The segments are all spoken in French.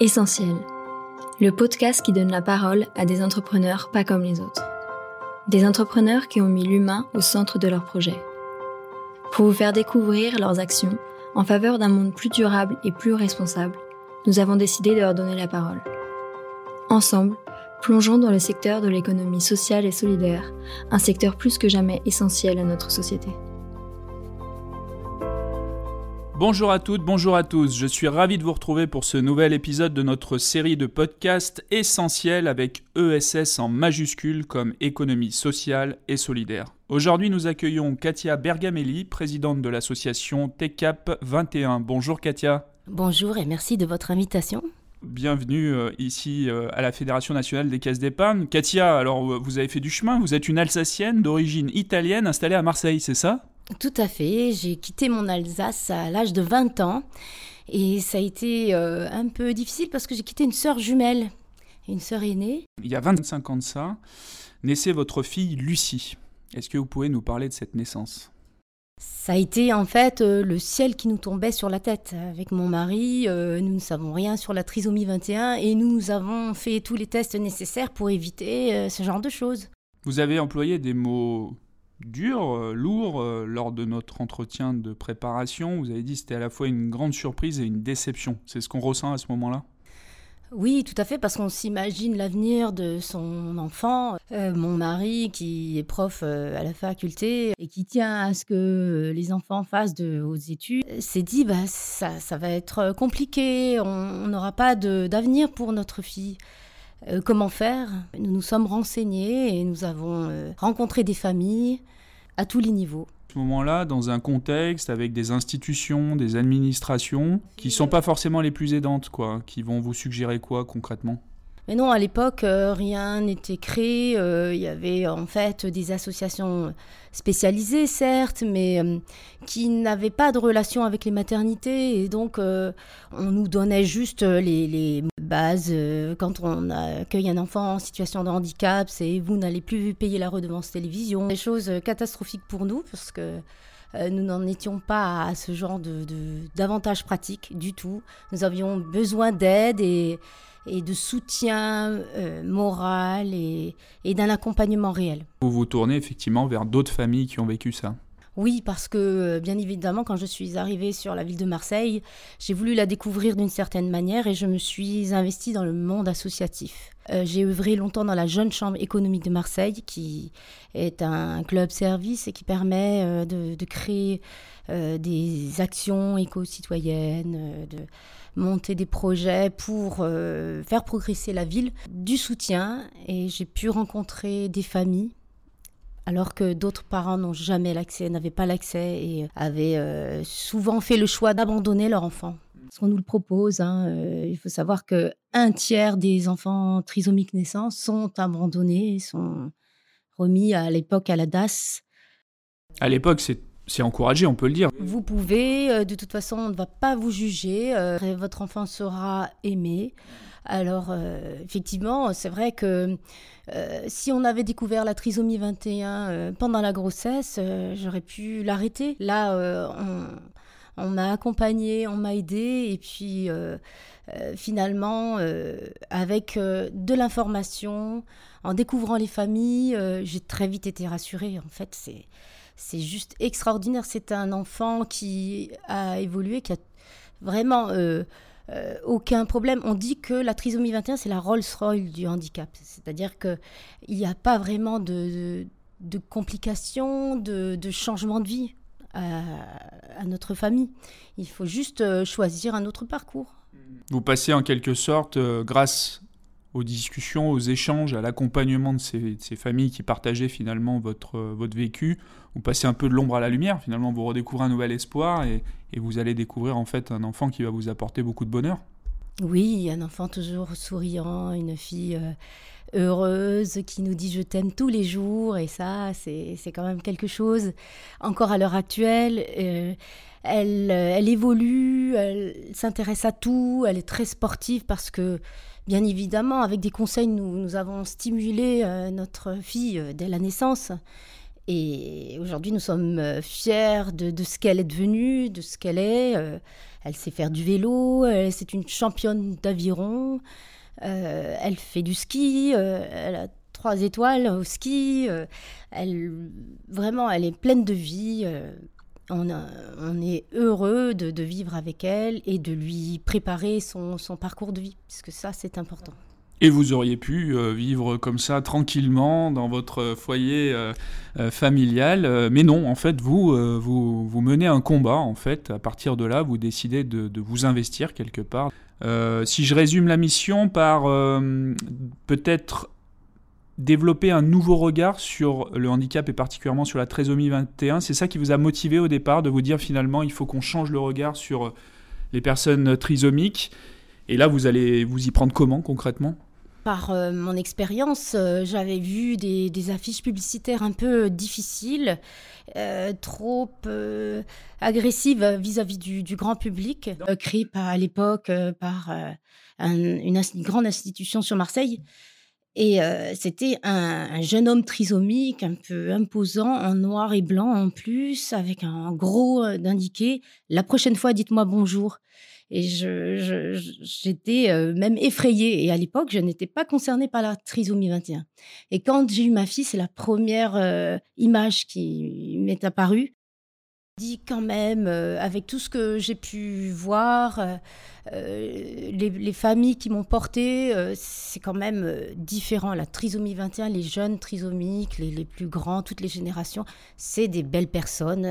Essentiel, le podcast qui donne la parole à des entrepreneurs pas comme les autres. Des entrepreneurs qui ont mis l'humain au centre de leur projet. Pour vous faire découvrir leurs actions en faveur d'un monde plus durable et plus responsable, nous avons décidé de leur donner la parole. Ensemble, plongeons dans le secteur de l'économie sociale et solidaire, un secteur plus que jamais essentiel à notre société. Bonjour à toutes, bonjour à tous. Je suis ravi de vous retrouver pour ce nouvel épisode de notre série de podcasts essentiels avec ESS en majuscule comme économie sociale et solidaire. Aujourd'hui, nous accueillons Katia Bergamelli, présidente de l'association TECAP 21. Bonjour Katia. Bonjour et merci de votre invitation. Bienvenue euh, ici euh, à la Fédération nationale des caisses d'épargne. Katia, alors vous avez fait du chemin, vous êtes une Alsacienne d'origine italienne installée à Marseille, c'est ça? Tout à fait, j'ai quitté mon Alsace à l'âge de 20 ans et ça a été un peu difficile parce que j'ai quitté une sœur jumelle, une sœur aînée. Il y a 25 ans de ça, naissait votre fille Lucie. Est-ce que vous pouvez nous parler de cette naissance? Ça a été en fait euh, le ciel qui nous tombait sur la tête. Avec mon mari, euh, nous ne savons rien sur la trisomie 21 et nous avons fait tous les tests nécessaires pour éviter euh, ce genre de choses. Vous avez employé des mots durs, lourds lors de notre entretien de préparation. Vous avez dit que c'était à la fois une grande surprise et une déception. C'est ce qu'on ressent à ce moment-là? Oui, tout à fait, parce qu'on s'imagine l'avenir de son enfant. Euh, mon mari, qui est prof euh, à la faculté et qui tient à ce que les enfants fassent de hautes études, s'est dit bah, ça, ça va être compliqué, on n'aura pas d'avenir pour notre fille. Euh, comment faire? Nous nous sommes renseignés et nous avons rencontré des familles à tous les niveaux. Ce moment-là dans un contexte avec des institutions, des administrations qui sont pas forcément les plus aidantes, quoi, qui vont vous suggérer quoi concrètement? Mais non, à l'époque, euh, rien n'était créé. Euh, il y avait en fait des associations spécialisées, certes, mais euh, qui n'avaient pas de relation avec les maternités. Et donc, on nous donnait juste les, bases. quand on accueille un enfant en situation de handicap, c'est vous n'allez plus payer la redevance télévision. Des choses catastrophiques pour nous, parce que nous n'en étions pas à ce genre d'avantages de, pratiques du tout. Nous avions besoin d'aide et et de soutien euh, moral et, et d'un accompagnement réel. Vous vous tournez effectivement vers d'autres familles qui ont vécu ça oui, parce que euh, bien évidemment, quand je suis arrivée sur la ville de Marseille, j'ai voulu la découvrir d'une certaine manière et je me suis investie dans le monde associatif. Euh, j'ai œuvré longtemps dans la Jeune Chambre économique de Marseille, qui est un club service et qui permet de, de, créer des actions éco-citoyennes, de monter des projets pour euh, faire progresser la ville, du soutien et j'ai pu rencontrer des familles alors que d'autres parents n'ont jamais l'accès, n'avaient pas l'accès et avaient euh, souvent fait le choix d'abandonner leur enfant. Ce qu'on nous le propose, hein, euh, il faut savoir que un tiers des enfants trisomiques naissants sont abandonnés, sont remis à l'époque à la DAS. À l'époque, c'est c'est encouragé, on peut le dire. Vous pouvez, euh, de toute façon, on ne va pas vous juger, euh, votre enfant sera aimé. Alors, euh, effectivement, c'est vrai que si on avait découvert la trisomie 21 pendant la grossesse, j'aurais pu l'arrêter. Là, on, m'a accompagné, on m'a aidé, et puis finalement, avec de l'information, en découvrant les familles, j'ai très vite été rassurée. En fait, c'est c'est juste extraordinaire. C'est un enfant qui a évolué, qui a vraiment euh, euh, aucun problème. On dit que la trisomie 21, c'est la Rolls-Royce du handicap. C'est-à-dire qu'il n'y a pas vraiment de, complications, de, de changement de vie à, notre famille. Il faut juste euh, choisir un autre parcours. Vous passez en quelque sorte, grâce aux discussions, aux échanges, à l'accompagnement de ces, familles qui partageaient finalement votre, votre vécu. Vous passez un peu de l'ombre à la lumière, finalement vous redécouvrez un nouvel espoir et, vous allez découvrir en fait un enfant qui va vous apporter beaucoup de bonheur. Oui, un enfant toujours souriant, une fille euh, heureuse qui nous dit je t'aime tous les jours et ça c'est quand même quelque chose encore à l'heure actuelle. Euh, elle, elle évolue, elle s'intéresse à tout, elle est très sportive parce que Bien évidemment, avec des conseils, nous, nous avons stimulé euh, notre fille euh, dès la naissance. Et aujourd'hui, nous sommes fiers de, ce qu'elle est devenue, de ce qu'elle est. elle sait faire du vélo, c'est une championne d'aviron, elle fait du ski, elle a trois étoiles au ski. elle, vraiment, elle est pleine de vie on, est heureux de, vivre avec elle et de lui préparer son, parcours de vie, puisque ça, c'est important. Et vous auriez pu euh, vivre comme ça tranquillement dans votre foyer euh, euh, familial, mais non, en fait, vous, vous, menez un combat. En fait, à partir de là, vous décidez de, de vous investir quelque part. si je résume la mission par peut-être développer un nouveau regard sur le handicap et particulièrement sur la trisomie 21. C'est ça qui vous a motivé au départ de vous dire finalement il faut qu'on change le regard sur les personnes trisomiques. Et là, vous allez vous y prendre comment concrètement? Par euh, mon expérience, euh, j'avais vu des, affiches publicitaires un peu difficiles, euh, trop agressives vis-à-vis du, grand public, créées à l'époque par une, grande institution sur Marseille. Et c'était un, jeune homme trisomique, un peu imposant, en noir et blanc en plus, avec un gros d'indiqué La prochaine fois, dites-moi bonjour. Et j'étais même effrayée. Et à l'époque, je n'étais pas concernée par la trisomie 21. Et quand j'ai eu ma fille, c'est la première image qui m'est apparue dit quand même, euh, avec tout ce que j'ai pu voir, euh, euh, les, familles qui m'ont porté, c'est quand même différent. La trisomie 21, les jeunes trisomiques, les, plus grands, toutes les générations, c'est des belles personnes.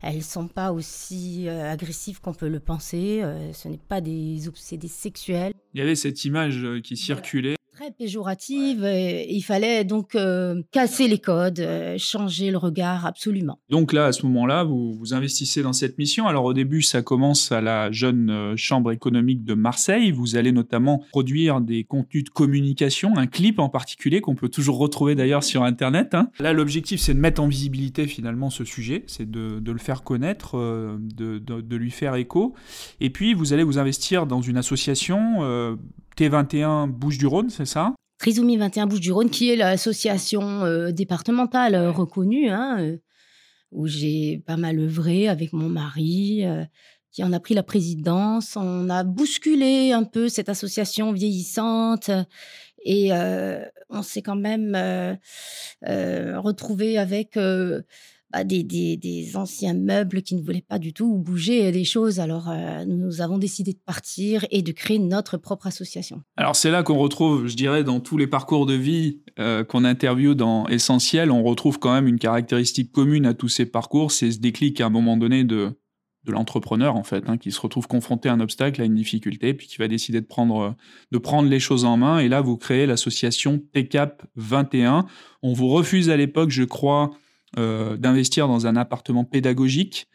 elles ne sont pas aussi agressives qu'on peut le penser. ce n'est pas des obsédés sexuels. Il y avait cette image qui circulait très péjorative. il fallait donc euh, casser les codes, euh, changer le regard absolument. Donc là, à ce moment-là, vous, vous investissez dans cette mission. Alors au début, ça commence à la jeune euh, chambre économique de Marseille. Vous allez notamment produire des contenus de communication, un clip en particulier qu'on peut toujours retrouver d'ailleurs sur Internet. Hein. Là, l'objectif, c'est de mettre en visibilité finalement ce sujet, c'est de, le faire connaître, de, de, lui faire écho. Et puis, vous allez vous investir dans une association T21 Bouches-du-Rhône, c'est ça? Trisomie 21 Bouches-du-Rhône, qui est l'association euh, départementale euh, reconnue, hein, euh, où j'ai pas mal œuvré avec mon mari, qui en a pris la présidence. On a bousculé un peu cette association vieillissante et on s'est quand même retrouvé avec des, anciens meubles qui ne voulaient pas du tout bouger les choses. Alors, euh, nous avons décidé de partir et de créer notre propre association. Alors, c'est là qu'on retrouve, je dirais, dans tous les parcours de vie euh, qu'on interviewe dans Essentiel, on retrouve quand même une caractéristique commune à tous ces parcours, c'est ce déclic à un moment donné de, de l'entrepreneur, en fait, hein, qui se retrouve confronté à un obstacle, à une difficulté, puis qui va décider de prendre, de prendre les choses en main. Et là, vous créez l'association TCAP 21. On vous refuse à l'époque, je crois, euh, d'investir dans un appartement pédagogique.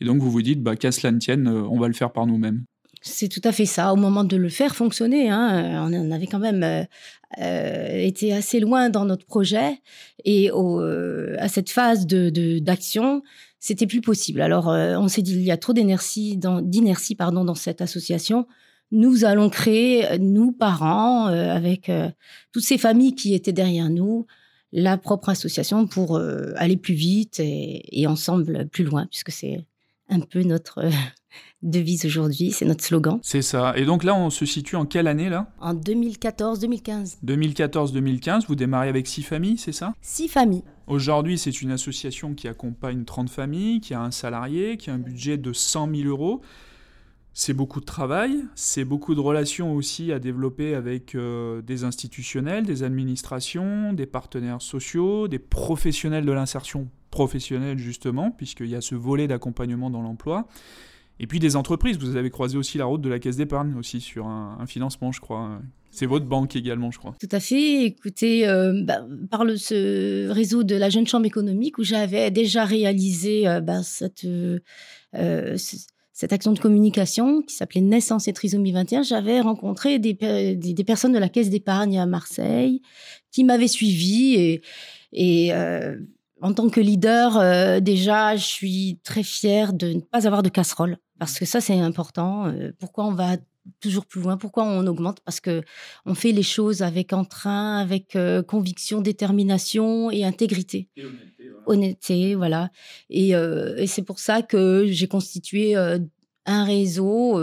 Et donc vous vous dites, bah, qu'à cela ne tienne, euh, on va le faire par nous-mêmes. C'est tout à fait ça. Au moment de le faire fonctionner, hein, on en avait quand même euh, été assez loin dans notre projet et à cette phase de d'action, c'était plus possible. Alors on s'est dit il y a trop d'inertie dans cette association. Nous allons créer nous parents avec toutes ces familles qui étaient derrière nous la propre association pour euh, aller plus vite et, ensemble plus loin, puisque c'est un peu notre euh, devise aujourd'hui, c'est notre slogan. C'est ça. Et donc là, on se situe en quelle année là? En 2014-2015. 2014-2015, vous démarrez avec six familles, c'est ça? Six familles. Aujourd'hui, c'est une association qui accompagne 30 familles, qui a un salarié, qui a un budget de 100 000 euros. C'est beaucoup de travail, c'est beaucoup de relations aussi à développer avec euh, des institutionnels, des administrations, des partenaires sociaux, des professionnels de l'insertion professionnelle justement, puisqu'il y a ce volet d'accompagnement dans l'emploi. Et puis des entreprises, vous avez croisé aussi la route de la caisse d'épargne aussi sur un, financement, je crois. C'est votre banque également, je crois. Tout à fait. Écoutez, euh, bah, par ce réseau de la Jeune Chambre économique où j'avais déjà réalisé euh, bah, cette, cette action de communication qui s'appelait Naissance et trisomie 21, j'avais rencontré des, des, personnes de la caisse d'épargne à Marseille qui m'avaient suivi et, euh, en tant que leader, euh, déjà, je suis très fière de ne pas avoir de casserole parce que ça, c'est important. Euh, pourquoi on va toujours plus loin Pourquoi on augmente? Parce que on fait les choses avec entrain, avec conviction, détermination et intégrité. Voilà. Et, et c'est pour ça que j'ai constitué un réseau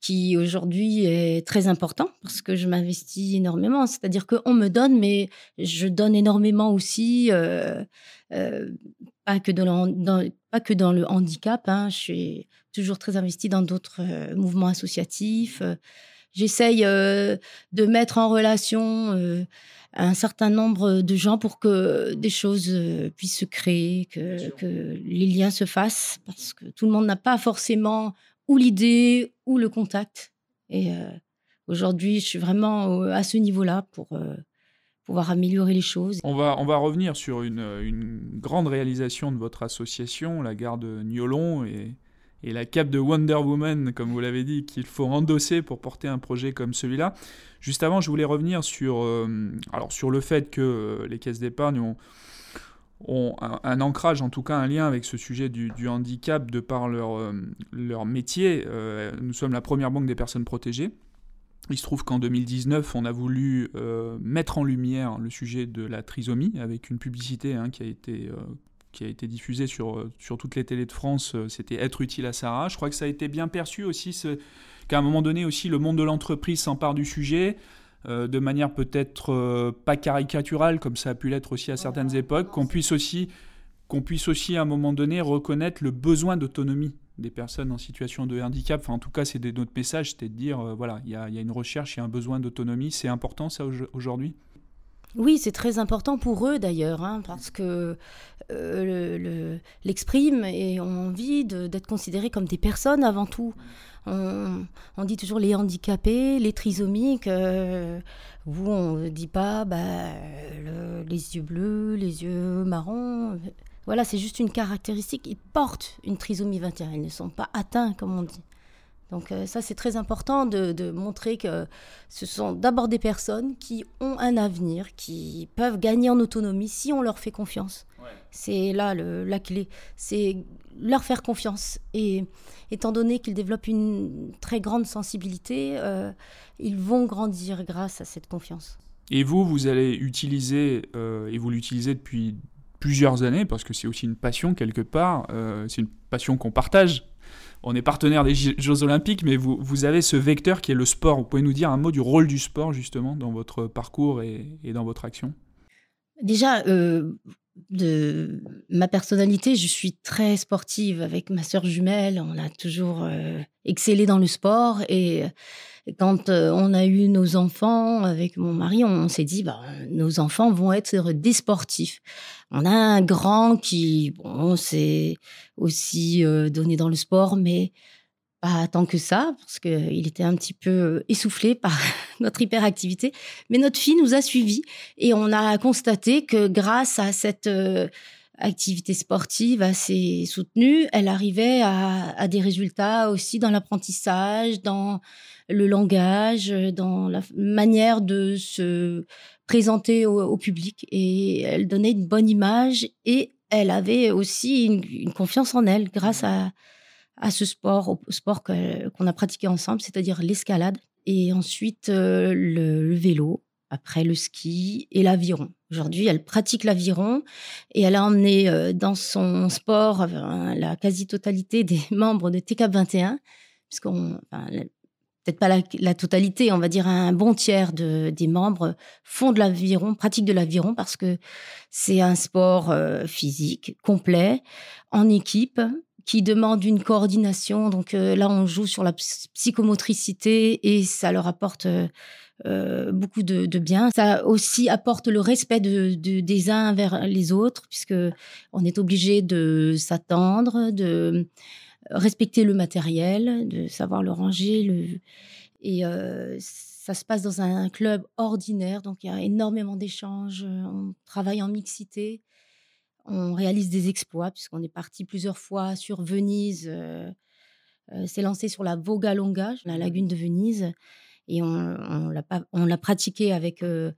qui aujourd'hui est très important parce que je m'investis énormément. C'est-à-dire qu'on me donne, mais je donne énormément aussi, euh, euh, pas, que dans le, handicap. Hein. Je suis toujours très investie dans d'autres euh, mouvements associatifs. J'essaye de mettre en relation un certain nombre de gens pour que des choses puissent se créer, que, que les liens se fassent, parce que tout le monde n'a pas forcément ou l'idée ou le contact. Et euh, aujourd'hui, je suis vraiment à ce niveau-là pour euh, pouvoir améliorer les choses. On va, on va revenir sur une, une grande réalisation de votre association, la gare de Niolon et, et la cape de Wonder Woman, comme vous l'avez dit, qu'il faut endosser pour porter un projet comme celui-là. Juste avant, je voulais revenir sur, euh, alors sur le fait que les caisses d'épargne ont un, ancrage, en tout cas un lien avec ce sujet du, handicap de par leur, euh, leur métier. Euh, nous sommes la première banque des personnes protégées. Il se trouve qu'en 2019, on a voulu euh, mettre en lumière le sujet de la trisomie avec une publicité hein, qui, a été, qui a été diffusée sur, sur toutes les télés de France. C'était Être utile à Sarah. Je crois que ça a été bien perçu aussi, qu'à un moment donné aussi, le monde de l'entreprise s'empare du sujet. Euh, de manière peut-être euh, pas caricaturale comme ça a pu l'être aussi à certaines époques, qu'on puisse aussi qu'on puisse aussi à un moment donné reconnaître le besoin d'autonomie des personnes en situation de handicap. Enfin, en tout cas, c'est notre message, c'était de dire, euh, voilà, il y, a une recherche, il y a un besoin d'autonomie. C'est important ça aujourd'hui? Oui, c'est très important pour eux d'ailleurs, hein, parce que euh, l'expriment et ont envie d'être considérés comme des personnes avant tout. On, dit toujours les handicapés, les trisomiques. Euh, vous, on ne dit pas bah, les yeux bleus, les yeux marrons. Voilà, c'est juste une caractéristique. Ils portent une trisomie 21. Ils ne sont pas atteints, comme on dit. Donc euh, ça, c'est très important de, montrer que ce sont d'abord des personnes qui ont un avenir, qui peuvent gagner en autonomie si on leur fait confiance. C'est là la clé. C'est leur faire confiance. Et étant donné qu'ils développent une très grande sensibilité, euh, ils vont grandir grâce à cette confiance. Et vous, vous allez utiliser, euh, et vous l'utilisez depuis plusieurs années, parce que c'est aussi une passion quelque part, euh, c'est une passion qu'on partage. On est partenaire des Jeux Olympiques, mais vous, avez ce vecteur qui est le sport. Vous pouvez nous dire un mot du rôle du sport justement dans votre parcours et, et dans votre action? Déjà, de ma personnalité, je suis très sportive. Avec ma sœur jumelle, on a toujours euh, excellé dans le sport. Et, quand euh, on a eu nos enfants avec mon mari, on, s'est dit, bah, nos enfants vont être des sportifs. On a un grand qui, bon, s'est aussi euh, donné dans le sport, mais pas tant que ça, parce qu'il était un petit peu essoufflé par notre hyperactivité. Mais notre fille nous a suivis et on a constaté que grâce à cette euh, activité sportive assez soutenue, elle arrivait à, des résultats aussi dans l'apprentissage, dans le langage, dans la manière de se présenter au, public. Et elle donnait une bonne image et elle avait aussi une confiance en elle grâce à à ce sport, au sport qu'on a pratiqué ensemble, c'est-à-dire l'escalade, et ensuite euh, le, vélo, après le ski et l'aviron. Aujourd'hui, elle pratique l'aviron et elle a emmené euh, dans son sport euh, la quasi-totalité des membres de TCAP 21, puisqu'on, peut-être pas la, totalité, on va dire un bon tiers de, des membres font de l'aviron, pratiquent de l'aviron parce que c'est un sport physique complet, en équipe, qui demande une coordination. Donc euh, là, on joue sur la psychomotricité et ça leur apporte euh, euh, beaucoup de, bien. Ça aussi apporte le respect de, des uns vers les autres, puisque on est obligé de s'attendre, de respecter le matériel, de savoir le ranger. Et ça se passe dans un club ordinaire, donc il y a énormément d'échanges. On travaille en mixité. On réalise des exploits puisqu'on est parti plusieurs fois sur Venise. Euh, euh, s'est lancé sur la Vogalonga, la lagune de Venise, et on, on l'a pratiqué avec euh,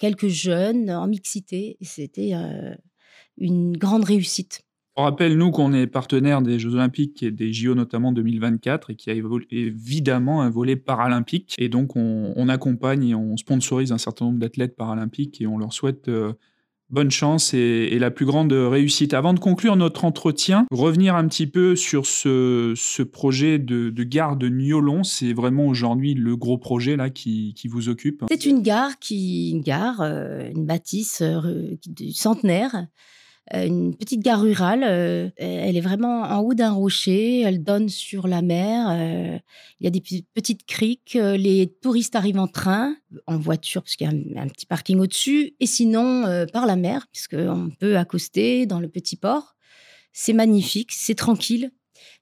quelques jeunes en mixité. Et c'était une grande réussite. On rappelle, nous, qu'on est partenaire des Jeux Olympiques et des JO notamment 2024 et qui a évidemment un volet paralympique. Et donc, on, accompagne et on sponsorise un certain nombre d'athlètes paralympiques et on leur souhaite bonne chance et, la plus grande réussite. Avant de conclure notre entretien, revenir un petit peu sur ce, projet de, gare de Niolon. C'est vraiment aujourd'hui le gros projet là qui, vous occupe. C'est une gare qui, une gare, euh, une bâtisse euh, du centenaire une petite gare rurale. Euh, elle est vraiment en haut d'un rocher. Elle donne sur la mer. Euh, il y a des petites criques. Les touristes arrivent en train, en voiture, parce qu'il y a un, petit parking au-dessus, et sinon par la mer, puisqu'on peut accoster dans le petit port. C'est magnifique, c'est tranquille,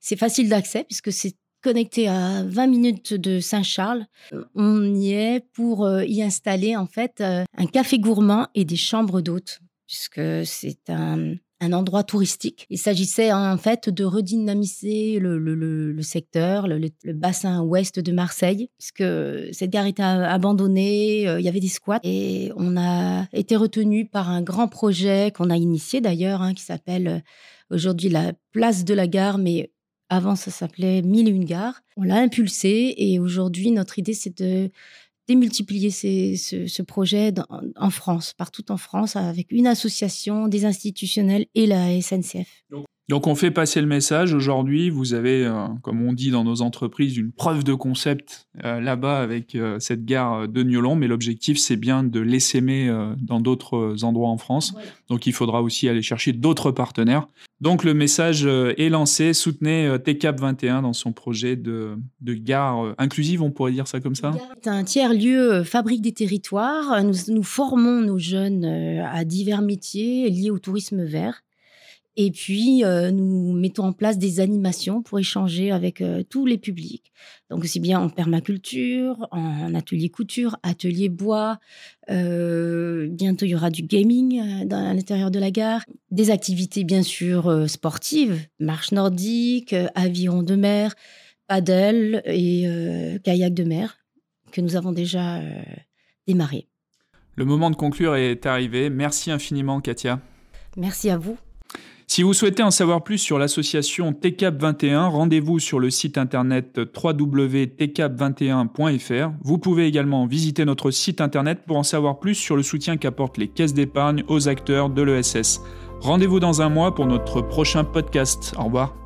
c'est facile d'accès, puisque c'est connecté à 20 minutes de Saint-Charles. On y est pour y installer en fait un café gourmand et des chambres d'hôtes puisque c'est un, endroit touristique. Il s'agissait en fait de redynamiser le, secteur, le, bassin ouest de Marseille, puisque cette gare était abandonnée, euh, il y avait des squats, et on a été retenu par un grand projet qu'on a initié d'ailleurs, hein, qui s'appelle euh, aujourd'hui la place de la gare, mais avant ça s'appelait Mille et une gares. On l'a impulsé et aujourd'hui notre idée c'est de démultiplier ce, projet en France, partout en France, avec une association, des institutionnels et la SNCF. On fait passer le message. Aujourd'hui, vous avez, euh, comme on dit dans nos entreprises, une preuve de concept euh, là-bas avec euh, cette gare de Niolon, mais l'objectif, c'est bien de l'essaimer dans d'autres endroits en France. Donc il faudra aussi aller chercher d'autres partenaires. Donc le message est lancé. Soutenez TCAP 21 dans son projet de, de gare inclusive, on pourrait dire ça comme ça C'est un tiers-lieu fabrique des territoires. Nous, nous formons nos jeunes à divers métiers liés au tourisme vert. Et puis, euh, nous mettons en place des animations pour échanger avec euh, tous les publics. Donc, aussi bien en permaculture, en atelier couture, atelier bois. Euh, bientôt, il y aura du gaming dans, à l'intérieur de la gare. Des activités, bien sûr, sportives, marche nordique, aviron de mer, paddle et kayak de mer, que nous avons déjà démarré. Le moment de conclure est arrivé. Merci infiniment, Katia. Merci à vous. Si vous souhaitez en savoir plus sur l'association TCAP 21, rendez-vous sur le site internet www.tcap21.fr. Vous pouvez également visiter notre site internet pour en savoir plus sur le soutien qu'apportent les caisses d'épargne aux acteurs de l'ESS. Rendez-vous dans un mois pour notre prochain podcast. Au revoir.